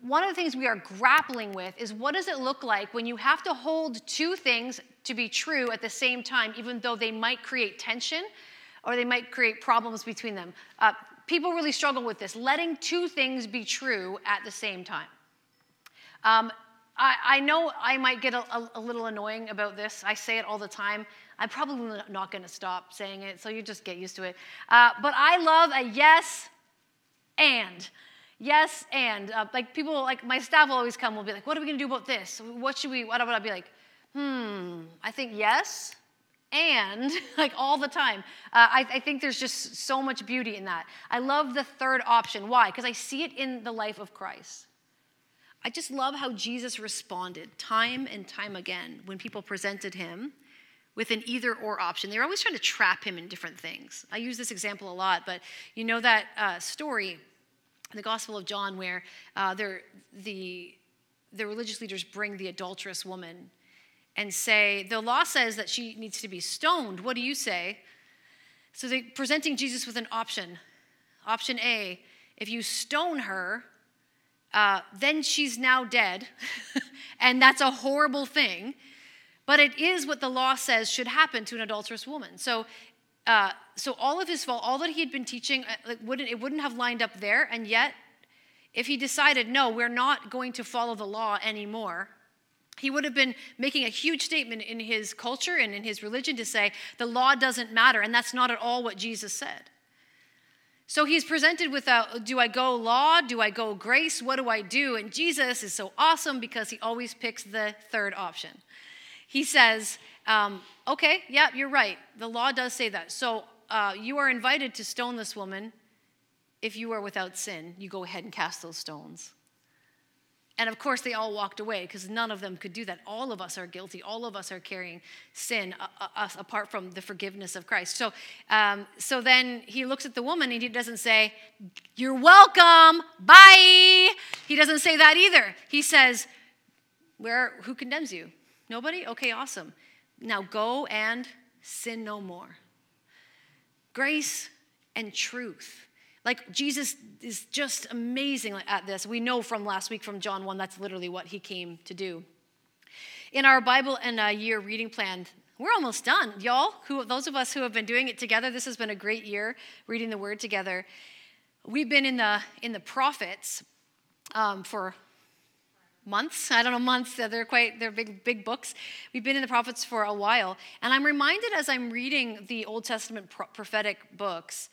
one of the things we are grappling with is what does it look like when you have to hold two things to be true at the same time, even though they might create tension or they might create problems between them? Uh, people really struggle with this, letting two things be true at the same time. Um, I, I, know I might get a, a, little annoying about this. I say it all the time. I'm probably not going to stop saying it, so you just get used to it. Uh, but I love a yes and. Yes and. Uh, like people, like my staff will always come, will be like, what are we going to do about this? What should we, what would I be like? Hmm, I think yes and like all the time. Uh, I, I, think there's just so much beauty in that. I love the third option. Why? Because I see it in the life of Christ. I just love how Jesus responded time and time again when people presented him with an either or option. They were always trying to trap him in different things. I use this example a lot, but you know that uh, story the Gospel of John where uh, the, the religious leaders bring the adulterous woman and say, The law says that she needs to be stoned. What do you say? So they're presenting Jesus with an option. Option A if you stone her, uh, then she's now dead, and that's a horrible thing. But it is what the law says should happen to an adulterous woman. So, uh, so all of his fault, all that he had been teaching, uh, like, wouldn't, it wouldn't have lined up there. And yet, if he decided, no, we're not going to follow the law anymore, he would have been making a huge statement in his culture and in his religion to say the law doesn't matter. And that's not at all what Jesus said. So he's presented with a do I go law? Do I go grace? What do I do? And Jesus is so awesome because he always picks the third option. He says, um, okay, yeah, you're right. The law does say that. So uh, you are invited to stone this woman if you are without sin. You go ahead and cast those stones. And of course, they all walked away because none of them could do that. All of us are guilty. All of us are carrying sin uh, uh, uh, apart from the forgiveness of Christ. So, um, so then he looks at the woman and he doesn't say, You're welcome, bye. He doesn't say that either. He says, Where, Who condemns you? Nobody? Okay, awesome. Now go and sin no more. Grace and truth like Jesus is just amazing at this. We know from last week from John 1, that's literally what he came to do. In our Bible and a year reading plan, we're almost done. Y'all, who those of us who have been doing it together, this has been a great year reading the word together. We've been in the in the prophets um, for months. I don't know months. They're quite they're big big books. We've been in the prophets for a while, and I'm reminded as I'm reading the Old Testament prophetic books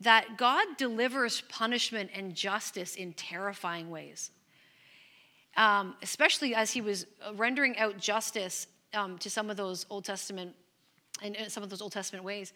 that God delivers punishment and justice in terrifying ways. Um, especially as he was rendering out justice um, to some of those Old Testament and some of those Old Testament ways.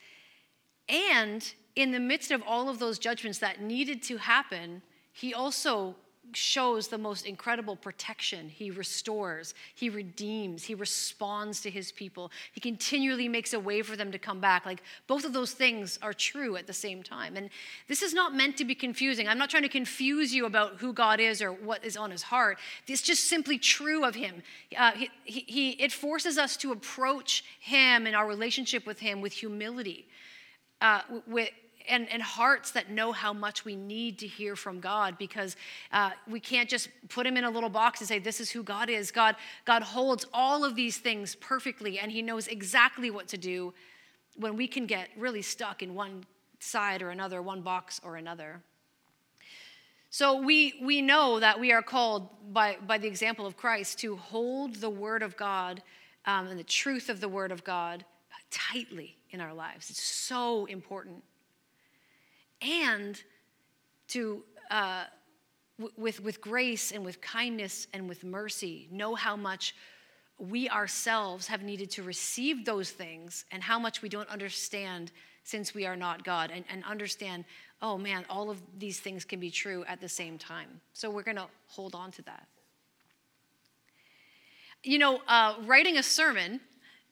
And in the midst of all of those judgments that needed to happen, he also shows the most incredible protection. He restores, he redeems, he responds to his people. He continually makes a way for them to come back. Like both of those things are true at the same time. And this is not meant to be confusing. I'm not trying to confuse you about who God is or what is on his heart. It's just simply true of him. Uh, he, he, it forces us to approach him and our relationship with him with humility. Uh, with, and, and hearts that know how much we need to hear from God because uh, we can't just put him in a little box and say, This is who God is. God, God holds all of these things perfectly, and he knows exactly what to do when we can get really stuck in one side or another, one box or another. So we, we know that we are called by, by the example of Christ to hold the Word of God um, and the truth of the Word of God tightly in our lives. It's so important and to, uh, w- with, with grace and with kindness and with mercy, know how much we ourselves have needed to receive those things and how much we don't understand since we are not God, and, and understand, oh man, all of these things can be true at the same time. So we're going to hold on to that. You know, uh, writing a sermon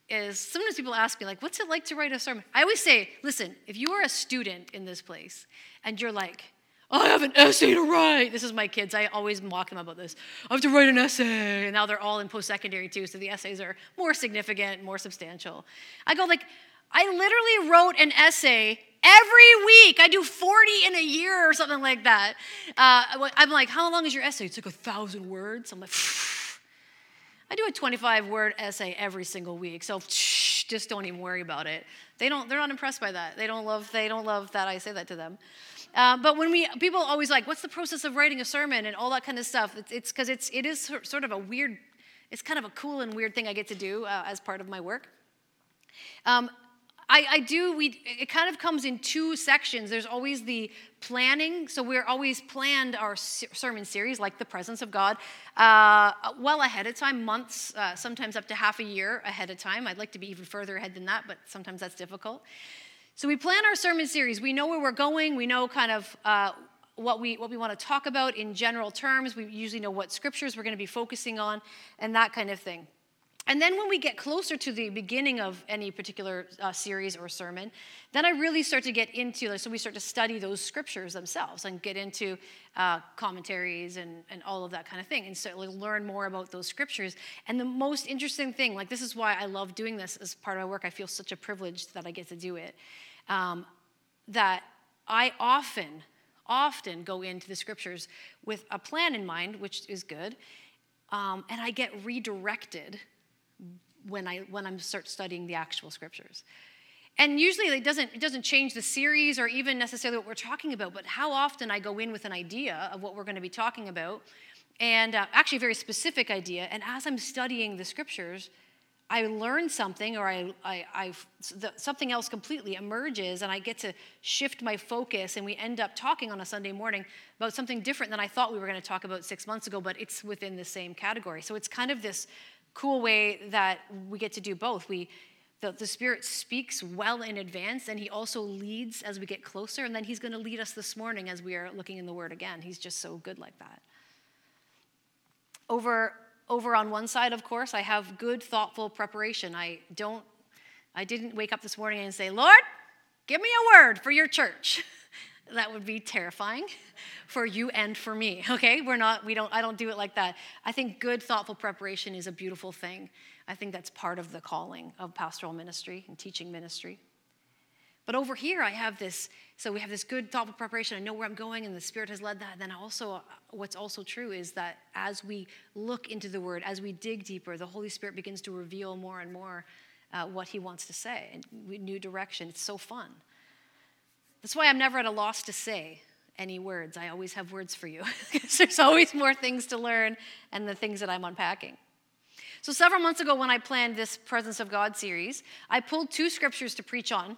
is sometimes people ask me, like, what's it like to write a sermon? I always say, listen, if you are a student in this place and you're like, I have an essay to write. This is my kids. I always mock them about this. I have to write an essay. And now they're all in post secondary too, so the essays are more significant, more substantial. I go, like, I literally wrote an essay every week. I do 40 in a year or something like that. Uh, I'm like, how long is your essay? It's like a thousand words. I'm like, I do a 25 word essay every single week. So just don't even worry about it. They don't, they're not impressed by that. They don't love, they don't love that I say that to them. Uh, but when we, people always like, what's the process of writing a sermon and all that kind of stuff? It's because it's, it's, it is sort of a weird, it's kind of a cool and weird thing I get to do uh, as part of my work. Um, I, I, do, we, it kind of comes in two sections. There's always the planning. So we're always planned our sermon series, like the presence of God, uh, well ahead of time, months, uh, sometimes up to half a year ahead of time. I'd like to be even further ahead than that, but sometimes that's difficult. So we plan our sermon series. We know where we're going. We know kind of uh, what we what we want to talk about in general terms. We usually know what scriptures we're going to be focusing on, and that kind of thing. And then when we get closer to the beginning of any particular uh, series or sermon, then I really start to get into, like, so we start to study those scriptures themselves and get into uh, commentaries and, and all of that kind of thing and so learn more about those scriptures. And the most interesting thing, like this is why I love doing this as part of my work, I feel such a privilege that I get to do it, um, that I often, often go into the scriptures with a plan in mind, which is good, um, and I get redirected when I when I'm start studying the actual scriptures. And usually it doesn't, it doesn't change the series or even necessarily what we're talking about, but how often I go in with an idea of what we're going to be talking about, and uh, actually a very specific idea. And as I'm studying the scriptures, I learn something or I, I, I the, something else completely emerges, and I get to shift my focus, and we end up talking on a Sunday morning about something different than I thought we were going to talk about six months ago, but it's within the same category. So it's kind of this cool way that we get to do both. We the, the Spirit speaks well in advance, and He also leads as we get closer, and then He's going to lead us this morning as we are looking in the Word again. He's just so good like that. Over, over on one side, of course, I have good, thoughtful preparation. I don't, I didn't wake up this morning and say, Lord, give me a word for your church. that would be terrifying for you and for me okay? We're not we don't i don't do it like that. I think good thoughtful preparation is a beautiful thing. I think that's part of the calling of pastoral ministry and teaching ministry. But over here i have this so we have this good thoughtful preparation. I know where i'm going and the spirit has led that. Then also what's also true is that as we look into the word as we dig deeper the holy spirit begins to reveal more and more uh, what he wants to say and new direction. It's so fun that's why I'm never at a loss to say any words. I always have words for you because there's always more things to learn and the things that I'm unpacking. So, several months ago, when I planned this Presence of God series, I pulled two scriptures to preach on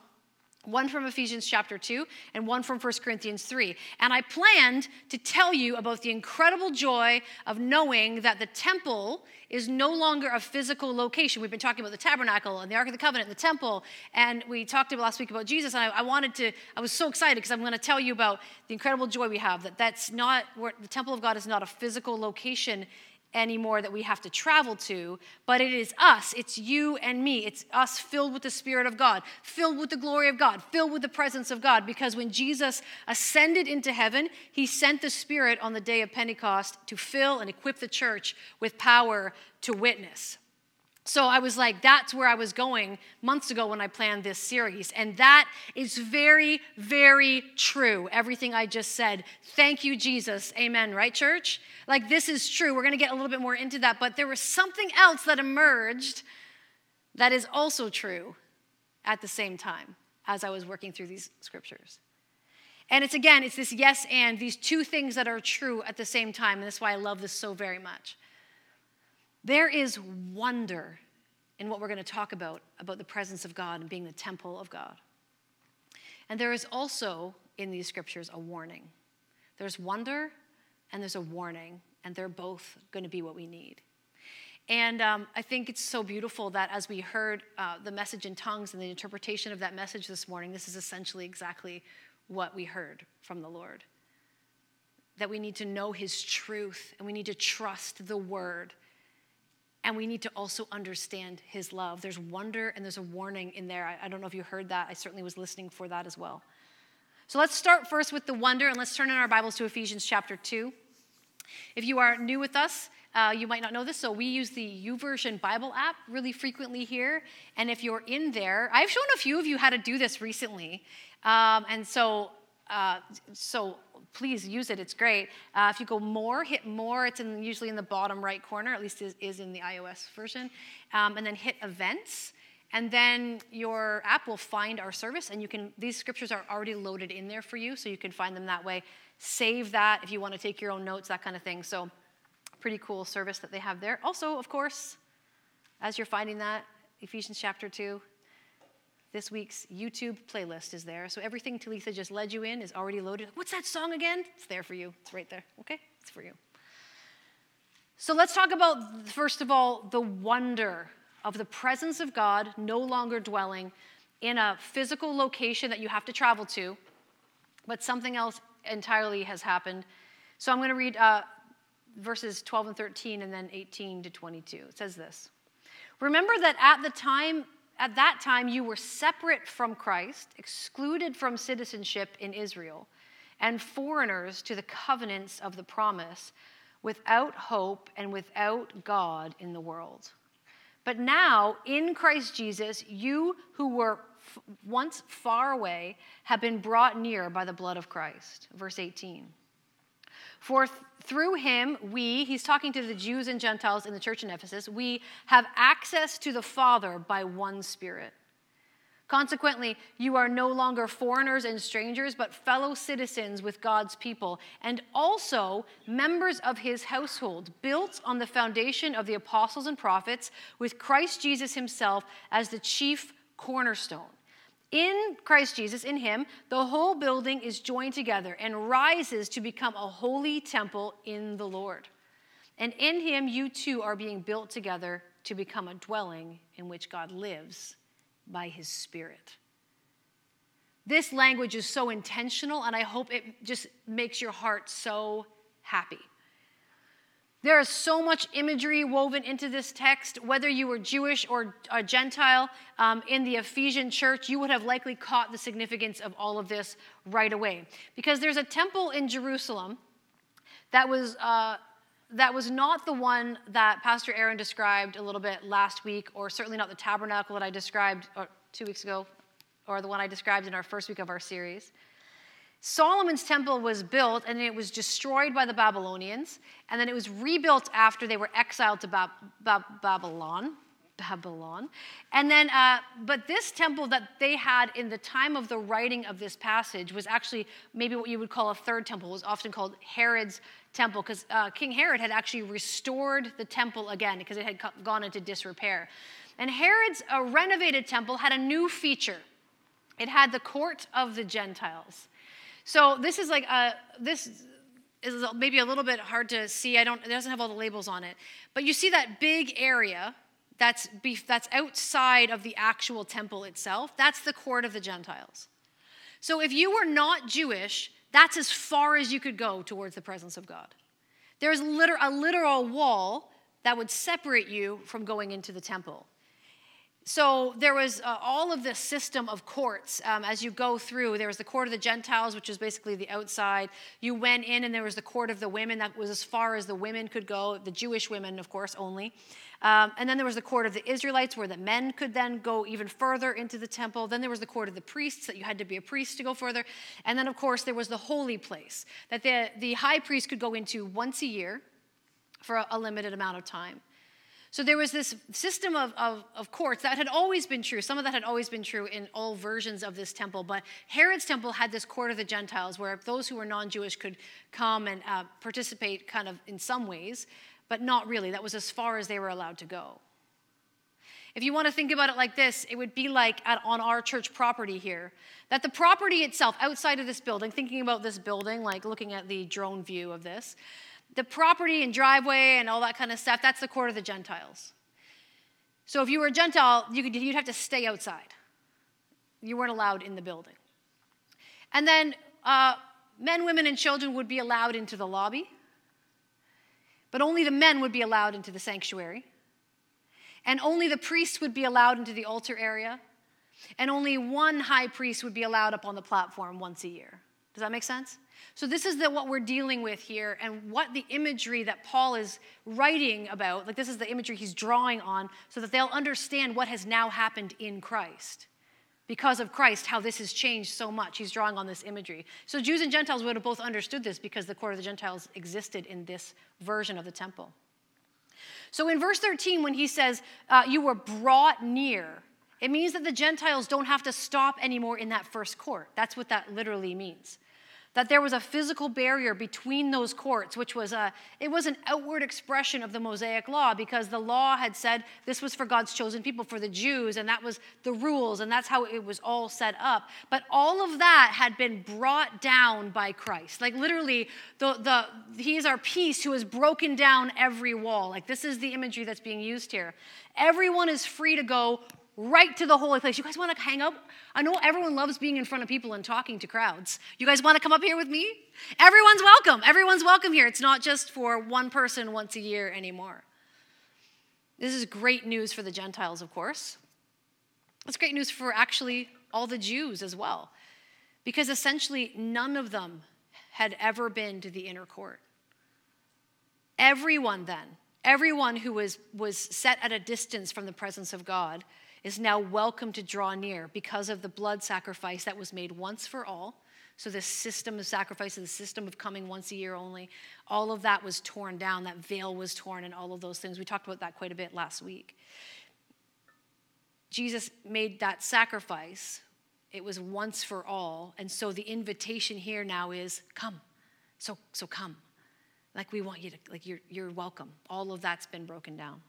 one from Ephesians chapter 2 and one from 1 Corinthians 3. And I planned to tell you about the incredible joy of knowing that the temple is no longer a physical location. We've been talking about the tabernacle and the Ark of the Covenant and the temple, and we talked last week about Jesus. And I, I wanted to, I was so excited because I'm going to tell you about the incredible joy we have that that's not, where the temple of God is not a physical location anymore that we have to travel to, but it is us. It's you and me. It's us filled with the Spirit of God, filled with the glory of God, filled with the presence of God. Because when Jesus ascended into heaven, he sent the Spirit on the day of Pentecost to fill and equip the church with power to witness. So I was like, that's where I was going months ago when I planned this series. And that is very, very true. Everything I just said. Thank you, Jesus. Amen. Right, church? Like, this is true. We're going to get a little bit more into that. But there was something else that emerged that is also true at the same time as I was working through these scriptures. And it's again, it's this yes and, these two things that are true at the same time. And that's why I love this so very much. There is wonder in what we're going to talk about, about the presence of God and being the temple of God. And there is also in these scriptures a warning. There's wonder and there's a warning, and they're both going to be what we need. And um, I think it's so beautiful that as we heard uh, the message in tongues and the interpretation of that message this morning, this is essentially exactly what we heard from the Lord. That we need to know His truth and we need to trust the Word and we need to also understand his love. There's wonder and there's a warning in there. I, I, don't know if you heard that. I certainly was listening for that as well. So let's start first with the wonder and let's turn in our Bibles to Ephesians chapter 2. If you are new with us, Uh, you might not know this, so we use the YouVersion Bible app really frequently here. And if you're in there, I've shown a few of you how to do this recently. Um, and so, uh, so please use it. It's great. Uh, if you go more, hit more. It's in, usually in the bottom right corner, at least is, is in the iOS version. Um, and then hit events. And then your app will find our service, and you can, these scriptures are already loaded in there for you, so you can find them that way. Save that if you want to take your own notes, that kind of thing. So, pretty cool service that they have there. Also, of course, as you're finding that, Ephesians chapter 2, this week's YouTube playlist is there. So everything Talitha just led you in is already loaded. What's that song again? It's there for you. It's right there. Okay? It's for you. So let's talk about, first of all, the wonder of the presence of God no longer dwelling in a physical location that you have to travel to, but something else entirely has happened. So I'm going to read uh, verses 12 and 13 and then 18 to 22. It says this Remember that at the time, at that time, you were separate from Christ, excluded from citizenship in Israel, and foreigners to the covenants of the promise, without hope and without God in the world. But now, in Christ Jesus, you who were f- once far away have been brought near by the blood of Christ. Verse 18. For th- through him, we, he's talking to the Jews and Gentiles in the church in Ephesus, we have access to the Father by one Spirit. Consequently, you are no longer foreigners and strangers, but fellow citizens with God's people, and also members of his household, built on the foundation of the apostles and prophets, with Christ Jesus himself as the chief cornerstone. In Christ Jesus, in Him, the whole building is joined together and rises to become a holy temple in the Lord. And in Him, you too are being built together to become a dwelling in which God lives by His Spirit. This language is so intentional, and I hope it just makes your heart so happy. There is so much imagery woven into this text. Whether you were Jewish or a Gentile um, in the Ephesian church, you would have likely caught the significance of all of this right away. Because there's a temple in Jerusalem that was, uh, that was not the one that Pastor Aaron described a little bit last week, or certainly not the tabernacle that I described uh, two weeks ago, or the one I described in our first week of our series. Solomon's temple was built and it was destroyed by the Babylonians, and then it was rebuilt after they were exiled to Bab- Bab- Babylon. Babylon. And then, uh, but this temple that they had in the time of the writing of this passage was actually maybe what you would call a third temple. It was often called Herod's temple because uh, King Herod had actually restored the temple again because it had gone into disrepair. And Herod's uh, renovated temple had a new feature it had the court of the Gentiles. So this is like a, this is maybe a little bit hard to see. I don't, it doesn't have all the labels on it. But you see that big area that's, that's outside of the actual temple itself. That's the court of the Gentiles. So if you were not Jewish, that's as far as you could go towards the presence of God. There's a literal wall that would separate you from going into the temple. So there was uh, all of this system of courts um, as you go through. There was the court of the Gentiles, which is basically the outside. You went in, and there was the court of the women. That was as far as the women could go, the Jewish women, of course, only. Um, and then there was the court of the Israelites, where the men could then go even further into the temple. Then there was the court of the priests, that you had to be a priest to go further. And then, of course, there was the holy place that the, the high priest could go into once a year for a, a limited amount of time. So there was this system of, of, of, courts that had always been true. Some of that had always been true in all versions of this temple. But Herod's temple had this court of the Gentiles where those who were non Jewish could come and uh, participate kind of in some ways, but not really. That was as far as they were allowed to go. If you want to think about it like this, it would be like at, on our church property here that the property itself, outside of this building, thinking about this building, like looking at the drone view of this, the property and driveway and all that kind of stuff, that's the court of the Gentiles. So if you were a Gentile, you could, you'd have to stay outside. You weren't allowed in the building. And then uh, men, women, and children would be allowed into the lobby, but only the men would be allowed into the sanctuary. And only the priests would be allowed into the altar area. And only one high priest would be allowed up on the platform once a year. Does that make sense? So, this is the, what we're dealing with here, and what the imagery that Paul is writing about, like this is the imagery he's drawing on, so that they'll understand what has now happened in Christ. Because of Christ, how this has changed so much. He's drawing on this imagery. So, Jews and Gentiles would have both understood this because the court of the Gentiles existed in this version of the temple. So, in verse 13, when he says, uh, You were brought near, it means that the Gentiles don't have to stop anymore in that first court. That's what that literally means that there was a physical barrier between those courts which was a it was an outward expression of the mosaic law because the law had said this was for god's chosen people for the jews and that was the rules and that's how it was all set up. But all of that had been brought down by christ. Like literally the, the he is our peace who has broken down every wall. Like this is the imagery that's being used here. Everyone is free to go right to the holy place. You guys want to hang out? I know everyone loves being in front of people and talking to crowds. You guys want to come up here with me? Everyone's welcome. Everyone's welcome here. It's not just for one person once a year anymore. This is great news for the Gentiles, of course. It's great news for actually all the Jews as well, because essentially none of them had ever been to the inner court. Everyone then, everyone who was, was set at a distance from the presence of God, is now welcome to draw near because of the blood sacrifice that was made once for all. So, this system of sacrifice, the system of coming once a year only, all of that was torn down. That veil was torn, and all of those things. We talked about that quite a bit last week. Jesus made that sacrifice. It was once for all. And so the invitation here now is come. So, so come. Like we want you to, like you're, you're welcome. All of that's been broken down.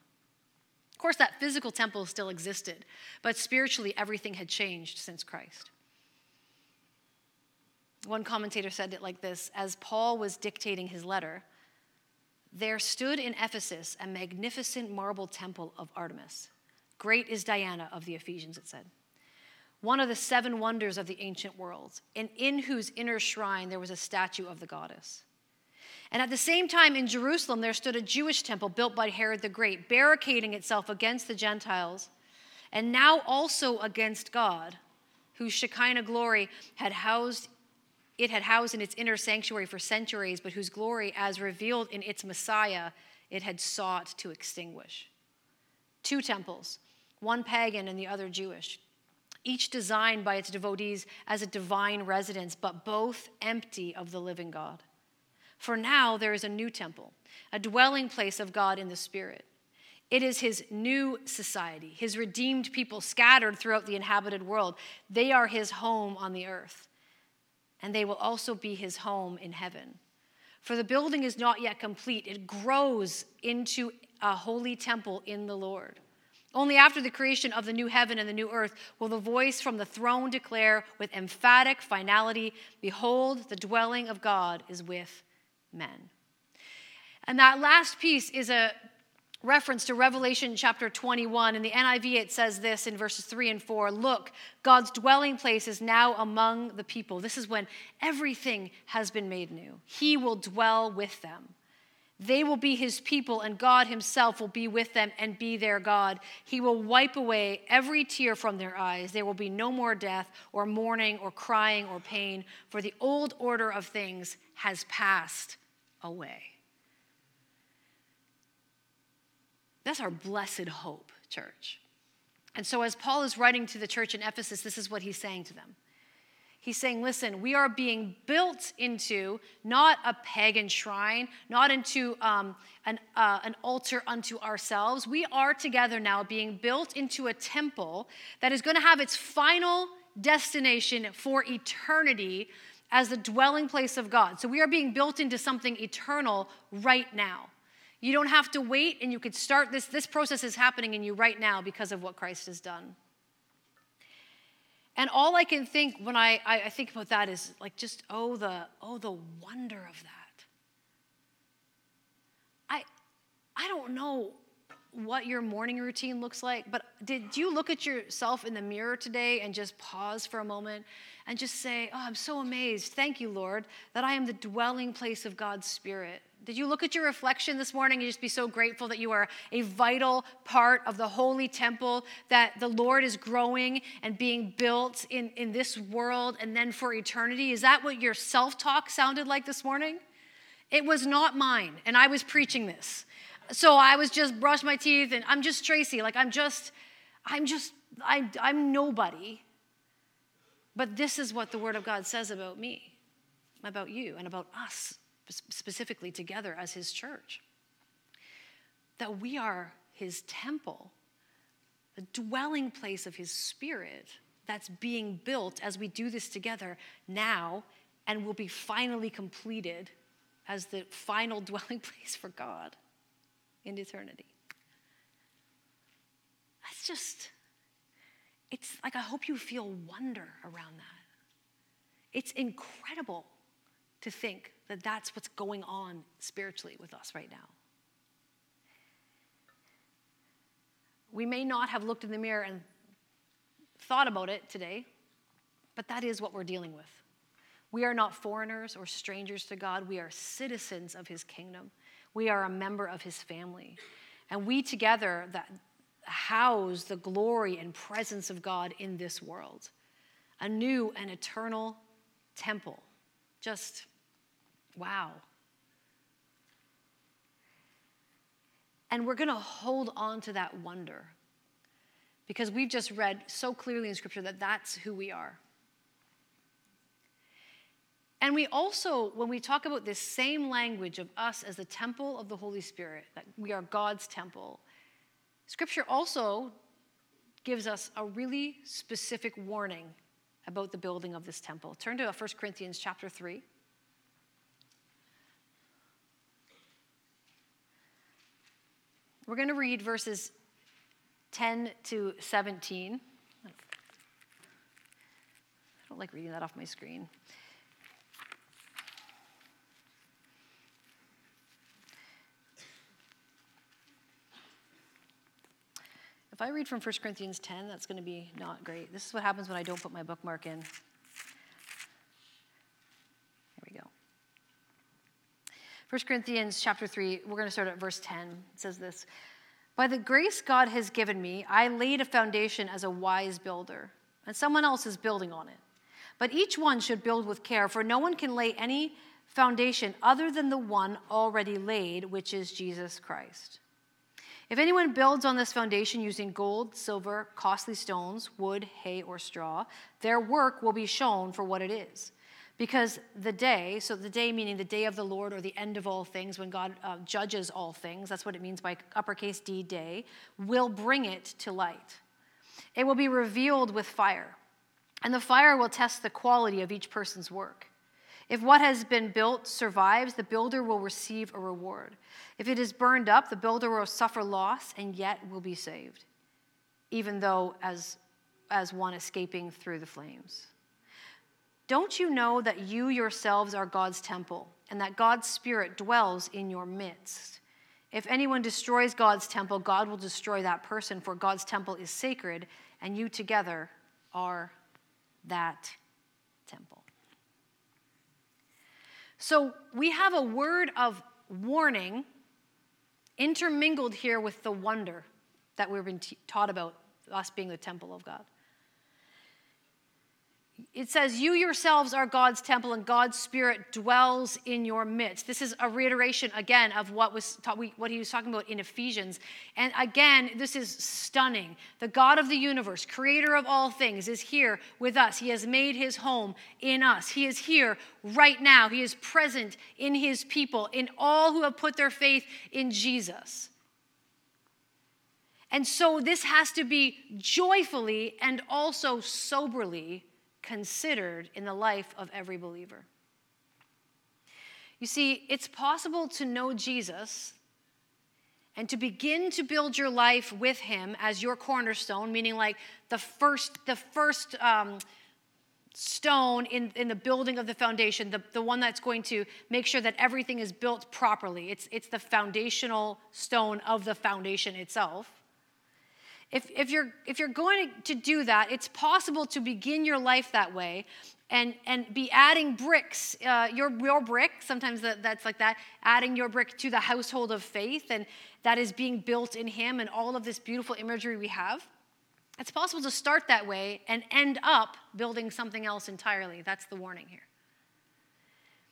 Of course, that physical temple still existed, but spiritually, everything had changed since Christ. One commentator said it like this As Paul was dictating his letter, there stood in Ephesus a magnificent marble temple of Artemis. Great is Diana of the Ephesians, it said. One of the seven wonders of the ancient world, and in whose inner shrine there was a statue of the goddess. And at the same time, in Jerusalem, there stood a Jewish temple built by Herod the Great, barricading itself against the Gentiles, and now also against God, whose Shekinah glory had housed it had housed in its inner sanctuary for centuries, but whose glory, as revealed in its Messiah, it had sought to extinguish. Two temples, one pagan and the other Jewish, each designed by its devotees as a divine residence, but both empty of the living God. For now there is a new temple, a dwelling place of God in the Spirit. It is his new society, his redeemed people scattered throughout the inhabited world. They are his home on the earth, and they will also be his home in heaven. For the building is not yet complete, it grows into a holy temple in the Lord. Only after the creation of the new heaven and the new earth will the voice from the throne declare with emphatic finality Behold, the dwelling of God is with men. And that last piece is a reference to Revelation chapter 21. In the NIV, it says this in verses 3 and 4 Look, God's dwelling place is now among the people. This is when everything has been made new. He will dwell with them. They will be his people, and God himself will be with them and be their God. He will wipe away every tear from their eyes. There will be no more death, or mourning, or crying, or pain, for the old order of things has passed away. That's our blessed hope, church. And so, as Paul is writing to the church in Ephesus, this is what he's saying to them. He's saying, listen, we are being built into not a pagan shrine, not into um, an, uh, an altar unto ourselves. We are together now being built into a temple that is going to have its final destination for eternity as the dwelling place of God. So we are being built into something eternal right now. You don't have to wait, and you could start this. This process is happening in you right now because of what Christ has done. And all I can think when I, I, think about that is like just oh the oh the wonder of that. I I don't know what your morning routine looks like, but did you look at yourself in the mirror today and just pause for a moment and just say, Oh, I'm so amazed. Thank you, Lord, that I am the dwelling place of God's Spirit. Did you look at your reflection this morning and just be so grateful that you are a vital part of the holy temple, that the Lord is growing and being built in, in this world and then for eternity? Is that what your self talk sounded like this morning? It was not mine, and I was preaching this. So I was just brush my teeth, and I'm just Tracy. Like I'm just, I'm just, I, I'm nobody. But this is what the Word of God says about me, about you, and about us specifically together as His church. That we are His temple, the dwelling place of His Spirit that's being built as we do this together now and will be finally completed as the final dwelling place for God in eternity. That's just, it's like I hope you feel wonder around that. It's incredible to think that that's what's going on spiritually with us right now. We may not have looked in the mirror and thought about it today, but that is what we're dealing with. We are not foreigners or strangers to God. We are citizens of his kingdom. We are a member of his family. And we together that house the glory and presence of God in this world. A new and eternal temple. Just wow. And we're going to hold on to that wonder because we've just read so clearly in Scripture that that's who we are. And we also, when we talk about this same language of us as the temple of the Holy Spirit, that we are God's temple, Scripture also gives us a really specific warning about the building of this temple. Turn to 1 Corinthians chapter 3. We're going to read verses 10 to 17. I don't like reading that off my screen. If I read from 1 Corinthians 10, that's going to be not great. This is what happens when I don't put my bookmark in. Here we go. 1 Corinthians chapter 3, we're going to start at verse 10. It says this By the grace God has given me, I laid a foundation as a wise builder, and someone else is building on it. But each one should build with care, for no one can lay any foundation other than the one already laid, which is Jesus Christ. If anyone builds on this foundation using gold, silver, costly stones, wood, hay, or straw, their work will be shown for what it is. Because the day, so the day meaning the day of the Lord or the end of all things, when God uh, judges all things, that's what it means by uppercase D, day, will bring it to light. It will be revealed with fire, and the fire will test the quality of each person's work. If what has been built survives, the builder will receive a reward. If it is burned up, the builder will suffer loss and yet will be saved, even though as, as one escaping through the flames. Don't you know that you yourselves are God's temple and that God's Spirit dwells in your midst? If anyone destroys God's temple, God will destroy that person, for God's temple is sacred, and you together are that temple. So we have a word of warning intermingled here with the wonder that we've been t- taught about, us being the temple of God it says, You yourselves are God's temple, and God's Spirit dwells in your midst. This is a reiteration again of what, was taught, what he was talking about in Ephesians. And again, this is stunning. The God of the universe, creator of all things, is here with us. He has made his home in us. He is here right now. He is present in his people, in all who have put their faith in Jesus. And so this has to be joyfully and also soberly considered in the life of every believer. You see, it's possible to know Jesus and to begin to build your life with him as your cornerstone, meaning like the first, the first um, stone in, in the building of the foundation, the, the one that's going to make sure that everything is built properly. It's, it's the foundational stone of the foundation itself. If, if, you're, if you're going to do that, it's possible to begin your life that way and, and be adding bricks, uh, your, your brick, sometimes that, that's like that, adding your brick to the household of faith, and that is being built in Him and all of this beautiful imagery we have. It's possible to start that way and end up building something else entirely. That's the warning here.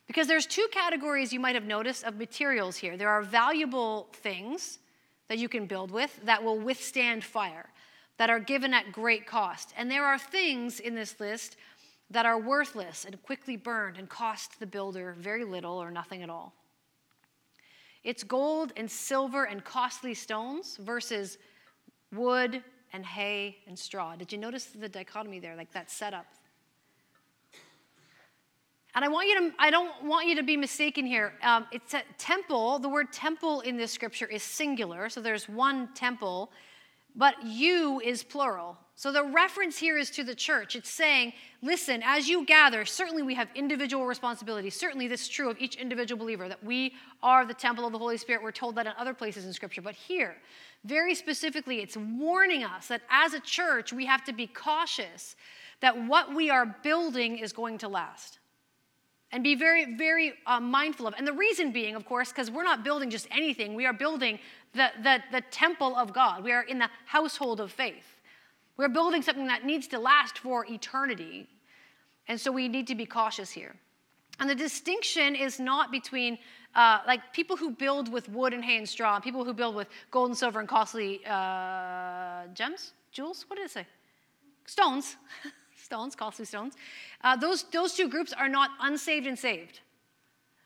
Because there's two categories you might have noticed of materials here. There are valuable things that you can build with that will withstand fire, that are given at great cost. And there are things in this list that are worthless and quickly burned and cost the builder very little or nothing at all. It's gold and silver and costly stones versus wood and hay and straw. Did you notice the dichotomy there, like that setup? And I want you to, I don't want you to be mistaken here. Um, it's a temple. The word temple in this scripture is singular, so there's one temple, but you is plural. So the reference here is to the church. It's saying, listen, as you gather, certainly we have individual responsibility. Certainly this is true of each individual believer that we are the temple of the Holy Spirit. We're told that in other places in Scripture. But here, very specifically, it's warning us that as a church, we have to be cautious that what we are building is going to last. And be very, very uh, mindful of. And the reason being, of course, because we're not building just anything, we are building the, the, the temple of God. We are in the household of faith. We're building something that needs to last for eternity. And so we need to be cautious here. And the distinction is not between uh, like people who build with wood and hay and straw, and people who build with gold and silver and costly uh, gems, jewels. What did it say? Stones, stones, call costly stones. Uh, those those two groups are not unsaved and saved.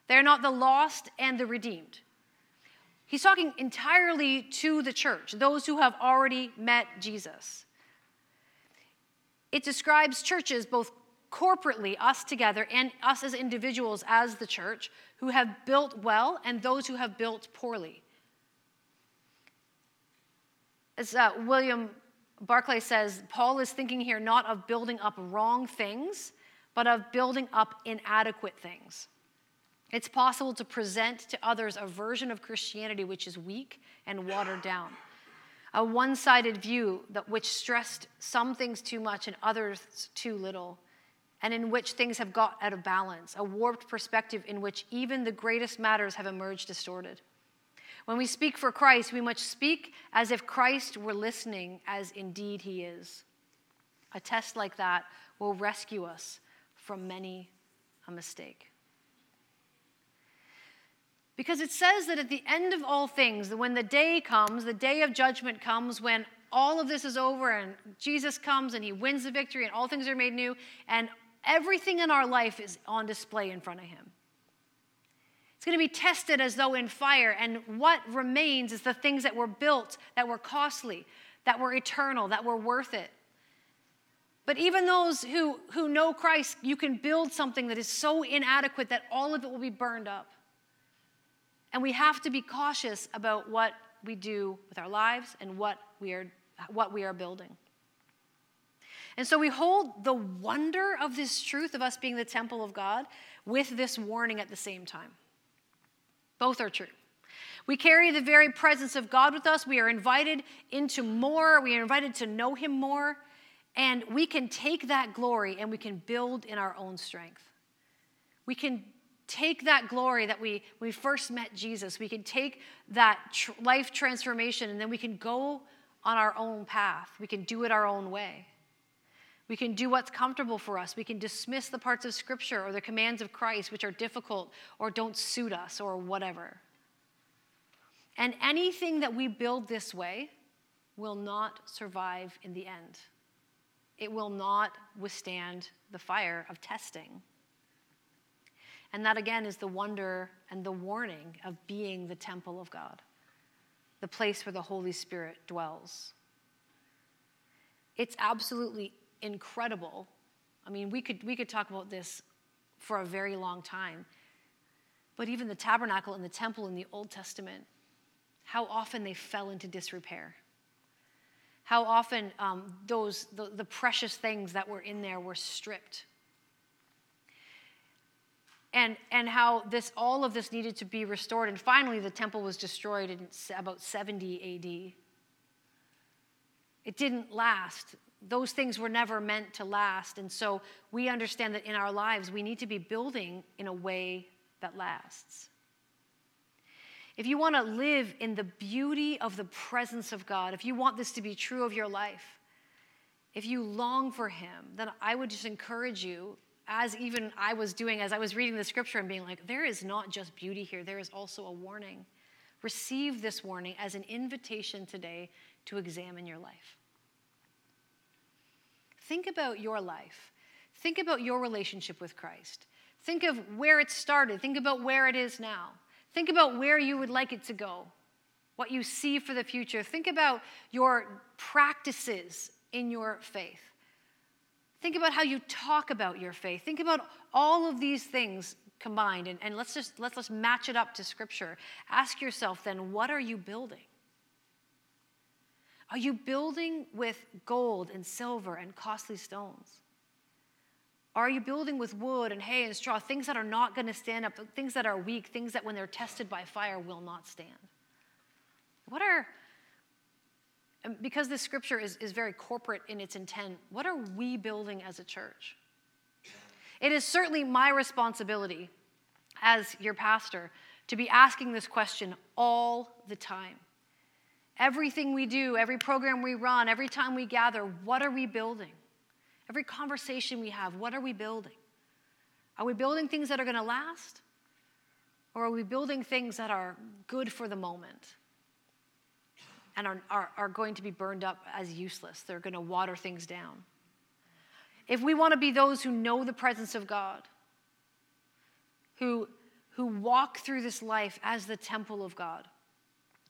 They're not the lost and the redeemed. He's talking entirely to the church, those who have already met Jesus. It describes churches, both corporately, us together, and us as individuals, as the church, who have built well and those who have built poorly. As uh, William Barclay says, Paul is thinking here not of building up wrong things, but of building up inadequate things. It's possible to present to others a version of Christianity which is weak and watered down a one sided view that which stressed some things too much and others too little, and in which things have got out of balance, a warped perspective in which even the greatest matters have emerged distorted. When we speak for Christ, we must speak as if Christ were listening, as indeed he is. A test like that will rescue us from many a mistake. Because it says that at the end of all things, when the day comes, the day of judgment comes, when all of this is over and Jesus comes and he wins the victory and all things are made new, and everything in our life is on display in front of him. It's going to be tested as though in fire, and what remains is the things that were built, that were costly, that were eternal, that were worth it. But even those who, who know Christ, you can build something that is so inadequate that all of it will be burned up. And we have to be cautious about what we do with our lives and what we are, what we are building. And so we hold the wonder of this truth of us being the temple of God with this warning at the same time. Both are true. We carry the very presence of God with us. We are invited into more. We are invited to know Him more. And we can take that glory and we can build in our own strength. We can take that glory that we, we first met Jesus, we can take that tr- life transformation and then we can go on our own path. We can do it our own way. We can do what's comfortable for us. We can dismiss the parts of Scripture or the commands of Christ which are difficult or don't suit us or whatever. And anything that we build this way will not survive in the end. It will not withstand the fire of testing. And that again is the wonder and the warning of being the temple of God, the place where the Holy Spirit dwells. It's absolutely incredible. I mean, we could, we could talk about this for a very long time. But even the tabernacle and the temple in the Old Testament, how often they fell into disrepair. How often um, those the, the precious things that were in there were stripped and, and how this, all of this needed to be restored. And finally, the temple was destroyed in about 70 AD. It didn't last. Those things were never meant to last. And so we understand that in our lives, we need to be building in a way that lasts. If you want to live in the beauty of the presence of God, if you want this to be true of your life, if you long for Him, then I would just encourage you, as even I was doing as I was reading the scripture and being like, there is not just beauty here, there is also a warning. Receive this warning as an invitation today to examine your life. Think about your life. Think about your relationship with Christ. Think of where it started. Think about where it is now. Think about where you would like it to go, what you see for the future. Think about your practices in your faith. Think about how you talk about your faith. Think about all of these things combined and, and let's just let's, let's match it up to scripture. Ask yourself then, what are you building? Are you building with gold and silver and costly stones? Are you building with wood and hay and straw, things that are not going to stand up, things that are weak, things that when they're tested by fire will not stand? What are, um, because this scripture is, is very corporate in its intent, what are we building as a church? It is certainly my responsibility as your pastor to be asking this question all the time. Everything we do, every program we run, every time we gather, what are we building? Every conversation we have, what are we building? Are we building things that are going to last? Or are we building things that are good for the moment and are, are, are going to be burned up as useless? They're going to water things down. If we want to be those who know the presence of God, who, who walk through this life as the temple of God,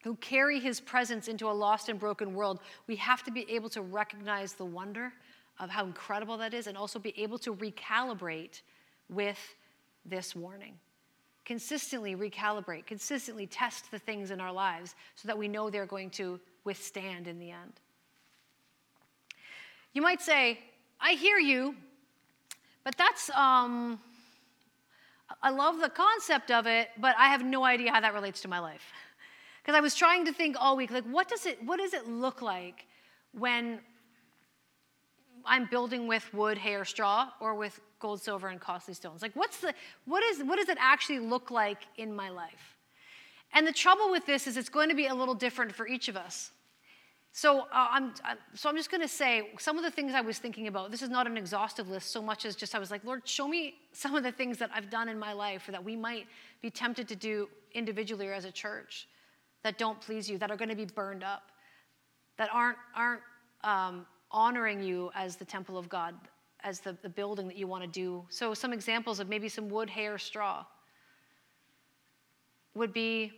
who carry his presence into a lost and broken world, we have to be able to recognize the wonder of how incredible that is and also be able to recalibrate with this warning. Consistently recalibrate, consistently test the things in our lives so that we know they're going to withstand in the end. You might say, I hear you, but that's, um, I love the concept of it, but I have no idea how that relates to my life. Because I was trying to think all week, like, what does it, what does it look like when I'm building with wood, hay, or straw, or with gold, silver, and costly stones? Like, what's the, what, is, what does it actually look like in my life? And the trouble with this is it's going to be a little different for each of us. So, uh, I'm, uh, so I'm just going to say some of the things I was thinking about. This is not an exhaustive list so much as just I was like, Lord, show me some of the things that I've done in my life or that we might be tempted to do individually or as a church that don't please you, that are going to be burned up, that aren't, aren't um, honoring you as the temple of God, as the, the building that you want to do. So, some examples of maybe some wood, hay, or straw would be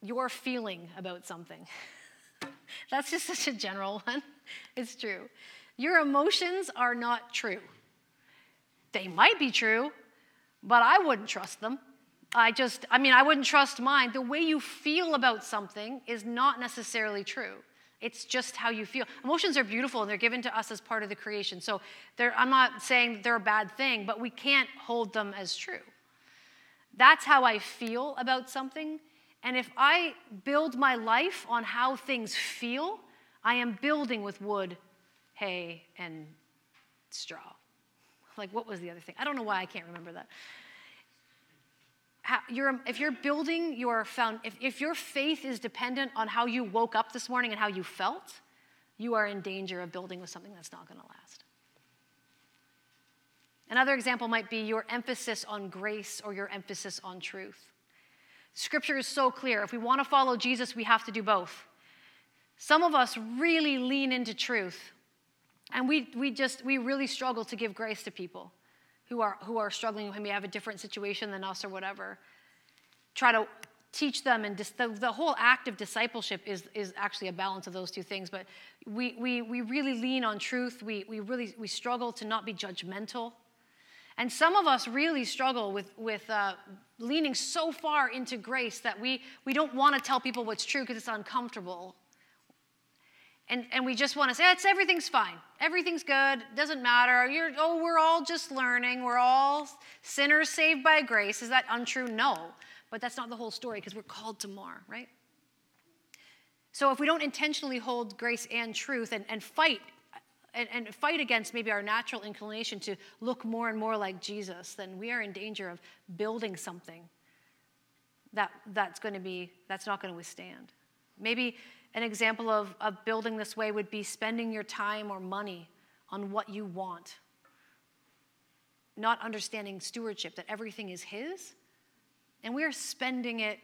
your feeling about something. That's just such a general one. It's true. Your emotions are not true. They might be true, but I wouldn't trust them. I just, I mean, I wouldn't trust mine. The way you feel about something is not necessarily true. It's just how you feel. Emotions are beautiful and they're given to us as part of the creation. So I'm not saying they're a bad thing, but we can't hold them as true. That's how I feel about something. And if I build my life on how things feel, I am building with wood, hay, and straw. Like, what was the other thing? I don't know why I can't remember that you're, if you're building your found, if, if your faith is dependent on how you woke up this morning and how you felt, you are in danger of building with something that's not going to last. Another example might be your emphasis on grace or your emphasis on truth. Scripture is so clear. If we want to follow Jesus, we have to do both. Some of us really lean into truth, and we, we just, we really struggle to give grace to people who are, who are struggling, who may have a different situation than us or whatever. Try to teach them, and dis- the, the whole act of discipleship is, is actually a balance of those two things. But we, we, we really lean on truth. We, we really we struggle to not be judgmental. And some of us really struggle with, with uh, leaning so far into grace that we, we don't want to tell people what's true because it's uncomfortable. And, and we just want to say, it's everything's fine. Everything's good. Doesn't matter. You're, oh, we're all just learning. We're all sinners saved by grace. Is that untrue? No. But that's not the whole story because we're called to more, right? So if we don't intentionally hold grace and truth and, and fight and, and, fight against maybe our natural inclination to look more and more like Jesus, then we are in danger of building something that, that's going to be that's not going to withstand. Maybe an example of, of building this way would be spending your time or money on what you want, not understanding stewardship, that everything is His, and we're spending it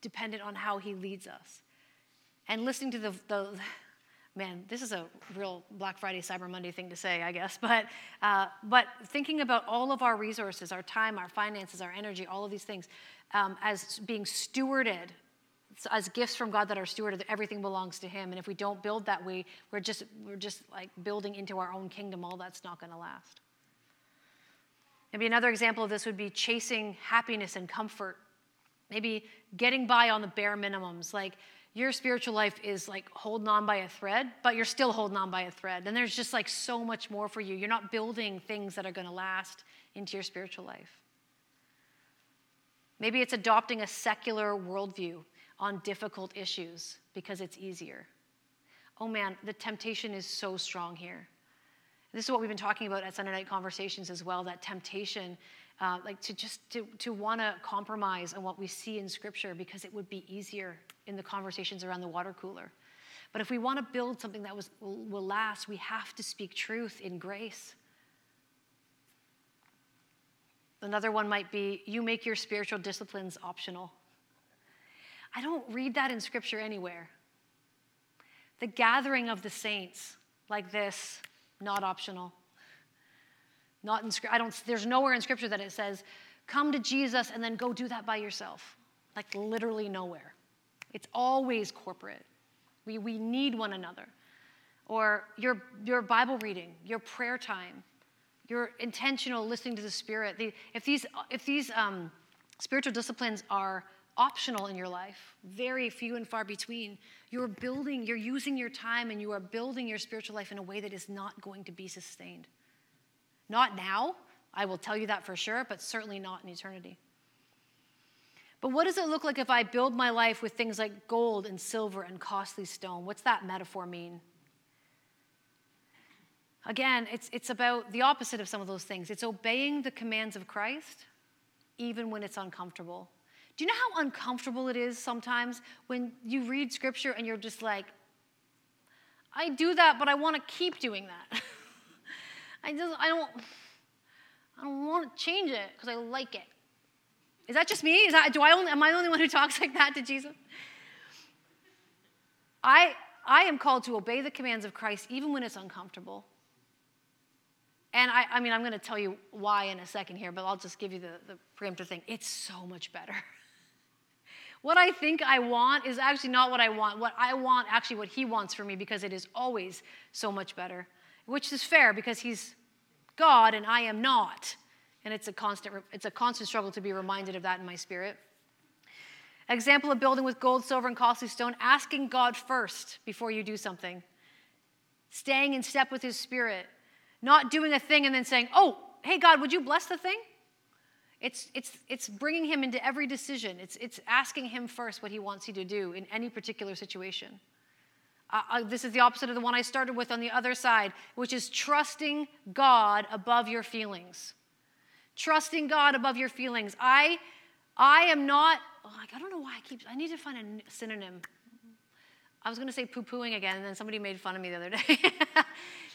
dependent on how He leads us. And listening to the, the man, this is a real Black Friday, Cyber Monday thing to say, I guess, but, uh, but thinking about all of our resources, our time, our finances, our energy, all of these things, um, as being stewarded as gifts from God that are stewarded, everything belongs to Him. And if we don't build that way, we're just we're just like building into our own kingdom. All that's not going to last. Maybe another example of this would be chasing happiness and comfort. Maybe getting by on the bare minimums, like your spiritual life is like holding on by a thread, but you're still holding on by a thread. And there's just like so much more for you. You're not building things that are going to last into your spiritual life. Maybe it's adopting a secular worldview on difficult issues because it's easier. Oh man, the temptation is so strong here. This is what we've been talking about at Sunday night conversations as well that temptation, uh, like to just to, to want to compromise on what we see in Scripture because it would be easier in the conversations around the water cooler. But if we want to build something that was, will, will last, we have to speak truth in grace. Another one might be you make your spiritual disciplines optional. I don't read that in scripture anywhere. The gathering of the saints like this, not optional. Not in I don't there's nowhere in scripture that it says come to Jesus and then go do that by yourself. Like literally nowhere. It's always corporate. We, we need one another. Or your, your Bible reading, your prayer time, your intentional listening to the Spirit. The, if these, if these um, spiritual disciplines are optional in your life, very few and far between. You're building, you're using your time and you are building your spiritual life in a way that is not going to be sustained. Not now, I will tell you that for sure, but certainly not in eternity. But what does it look like if I build my life with things like gold and silver and costly stone? What's that metaphor mean? Again, it's, it's about the opposite of some of those things. It's obeying the commands of Christ, even when it's uncomfortable. Do you know how uncomfortable it is sometimes when you read scripture and you're just like, I do that, but I want to keep doing that. I just I don't I don't want to change it because I like it. Is that just me? Is that do I only am I the only one who talks like that to Jesus? I I am called to obey the commands of Christ even when it's uncomfortable. And I, I mean, I'm going to tell you why in a second here, but I'll just give you the, the preemptive thing. It's so much better. What I think I want is actually not what I want. What I want, actually, what He wants for me, because it is always so much better, which is fair because He's God and I am not. And it's a constant, it's a constant struggle to be reminded of that in my spirit. Example of building with gold, silver, and costly stone asking God first before you do something, staying in step with His Spirit, not doing a thing and then saying, Oh, hey, God, would you bless the thing? It's, it's, it's bringing him into every decision. It's, it's asking him first what he wants you to do in any particular situation. Uh, uh, this is the opposite of the one I started with on the other side, which is trusting God above your feelings. Trusting God above your feelings. I, I am not, oh, I don't know why I keep, I need to find a synonym. I was going to say poo pooing again, and then somebody made fun of me the other day.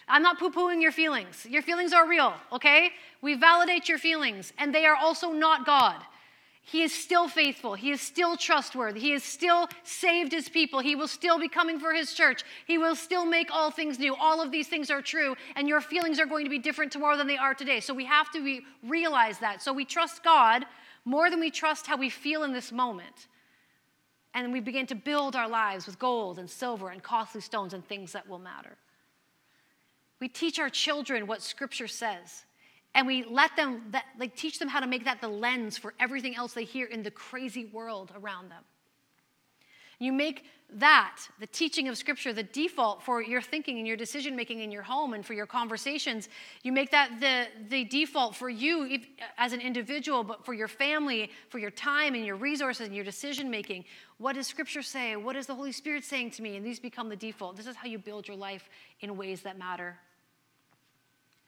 I'm not poo pooing your feelings. Your feelings are real, okay? We validate your feelings, and they are also not God. He is still faithful. He is still trustworthy. He has still saved his people. He will still be coming for his church. He will still make all things new. All of these things are true, and your feelings are going to be different tomorrow than they are today. So we have to realize that. So we trust God more than we trust how we feel in this moment. And we begin to build our lives with gold and silver and costly stones and things that will matter. We teach our children what Scripture says, and we let them, that, like, teach them how to make that the lens for everything else they hear in the crazy world around them. You make that, the teaching of Scripture, the default for your thinking and your decision making in your home and for your conversations. You make that the, the default for you if, as an individual, but for your family, for your time and your resources and your decision making. What does Scripture say? What is the Holy Spirit saying to me? And these become the default. This is how you build your life in ways that matter,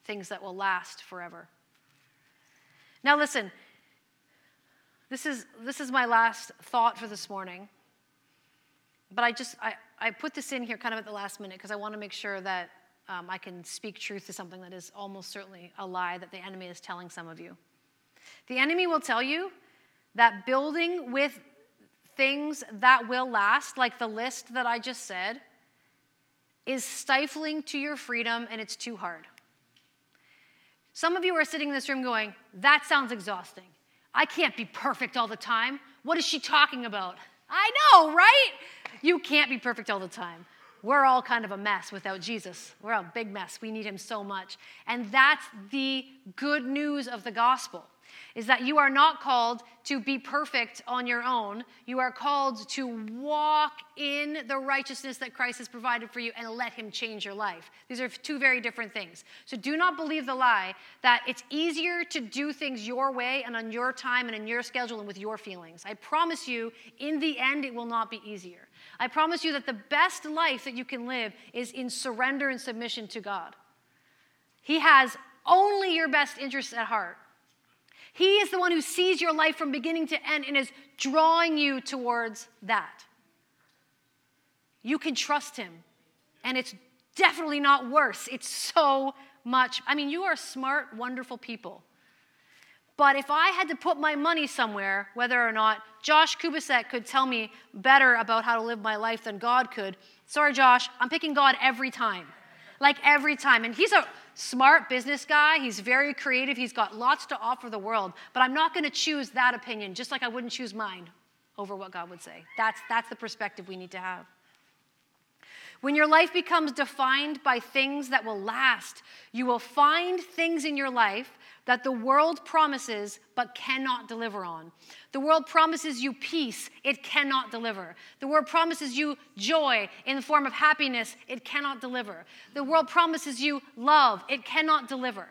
things that will last forever. Now, listen, this is, this is my last thought for this morning. But I just, I, I put this in here kind of at the last minute because I want to make sure that um, I can speak truth to something that is almost certainly a lie that the enemy is telling some of you. The enemy will tell you that building with things that will last, like the list that I just said, is stifling to your freedom and it's too hard. Some of you are sitting in this room going, That sounds exhausting. I can't be perfect all the time. What is she talking about? I know, right? You can't be perfect all the time. We're all kind of a mess without Jesus. We're a big mess. We need him so much. And that's the good news of the gospel is that you are not called to be perfect on your own. You are called to walk in the righteousness that Christ has provided for you and let Him change your life. These are two very different things. So do not believe the lie that it's easier to do things your way and on your time and in your schedule and with your feelings. I promise you, in the end, it will not be easier. I promise you that the best life that you can live is in surrender and submission to God. He has only your best interests at heart. He is the one who sees your life from beginning to end and is drawing you towards that. You can trust him. And it's definitely not worse. It's so much. I mean, you are smart, wonderful people. But if I had to put my money somewhere, whether or not Josh Kubasek could tell me better about how to live my life than God could, sorry, Josh, I'm picking God every time. Like every time. And he's a smart business guy. He's very creative. He's got lots to offer the world. But I'm not going to choose that opinion, just like I wouldn't choose mine over what God would say. That's, that's the perspective we need to have. When your life becomes defined by things that will last, you will find things in your life that the world promises but cannot deliver on. The world promises you peace, it cannot deliver. The world promises you joy in the form of happiness, it cannot deliver. The world promises you love, it cannot deliver.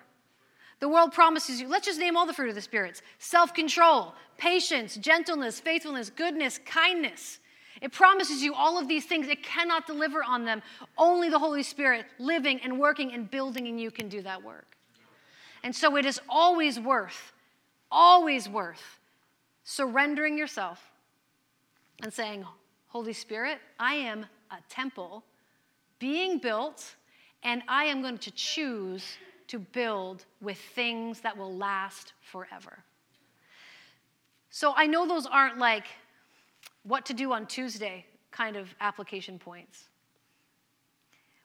The world promises you, let's just name all the fruit of the spirits self control, patience, gentleness, faithfulness, goodness, kindness. It promises you all of these things. It cannot deliver on them. Only the Holy Spirit living and working and building in you can do that work. And so it is always worth, always worth surrendering yourself and saying, Holy Spirit, I am a temple being built, and I am going to choose to build with things that will last forever. So I know those aren't like what to do on Tuesday kind of application points.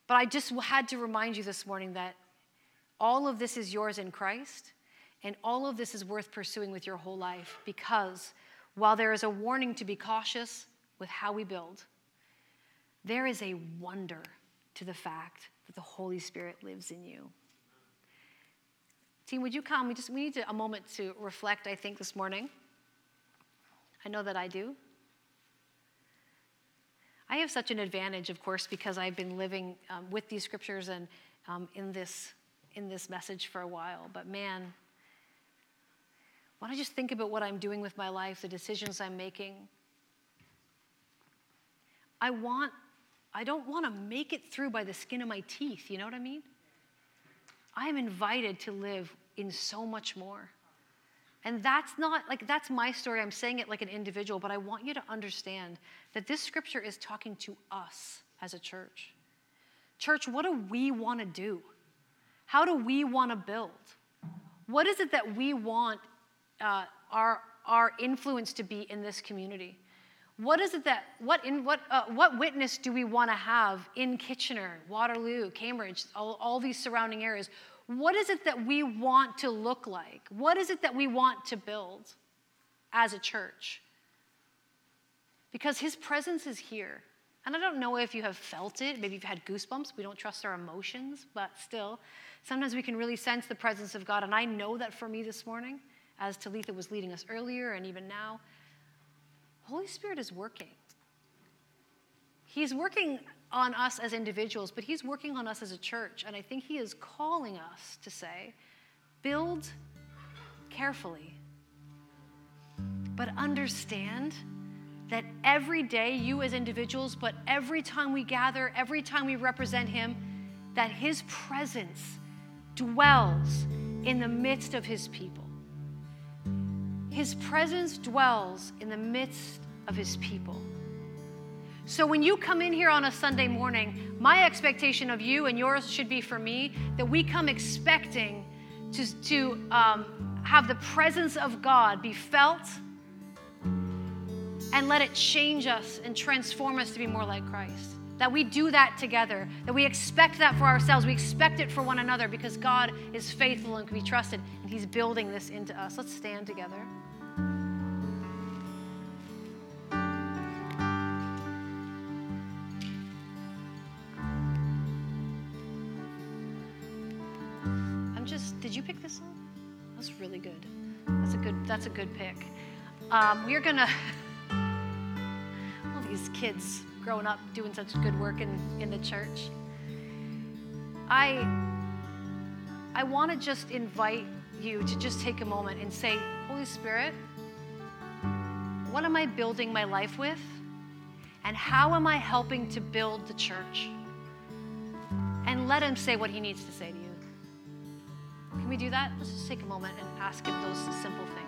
But I just had to remind you this morning that all of this is yours in Christ, and all of this is worth pursuing with your whole life because while there is a warning to be cautious with how we build, there is a wonder to the fact that the Holy Spirit lives in you. Team, would you come? We just we need to, a moment to reflect, I think, this morning. I know that I do. I have such an advantage, of course, because I've been living um, with these scriptures and um, in this in this message for a while, but man, when I just think about what I'm doing with my life, the decisions I'm making, I want, I don't want to make it through by the skin of my teeth, you know what I mean? I am invited to live in so much more. And that's not like that's my story. I'm saying it like an individual, but I want you to understand that this scripture is talking to us as a church. Church, what do we want to do? How do we want to build? What is it that we want uh, our, our influence to be in this community? What is it that, what, in, what, uh, what witness do we want to have in Kitchener, Waterloo, Cambridge, all, all these surrounding areas? What is it that we want to look like? What is it that we want to build as a church? Because his presence is here. And I don't know if you have felt it. Maybe you've had goosebumps. We don't trust our emotions, but still. Sometimes we can really sense the presence of God. And I know that for me this morning, as Talitha was leading us earlier and even now, Holy Spirit is working. He's working on us as individuals, but He's working on us as a church. And I think He is calling us to say, build carefully, but understand that every day, you as individuals, but every time we gather, every time we represent Him, that His presence dwells in the midst of His people. His presence dwells in the midst of His people. So when you come in here on a Sunday morning, my expectation of you and yours should be for me that we come expecting to, to um, have the presence of God be felt and let it change us and transform us to be more like Christ. That we do that together, that we expect that for ourselves, we expect it for one another because God is faithful and can be trusted, and He's building this into us. Let's stand together. That's a good, pick. Um, we're gonna all these kids growing up doing such good work in, in the church. I, I want to just invite you to just take a moment and say, Holy Spirit, what am I building my life with? And how am I helping to build the church? And let him say what he needs to say to you. Can we do that? Let's just take a moment and ask him those simple things.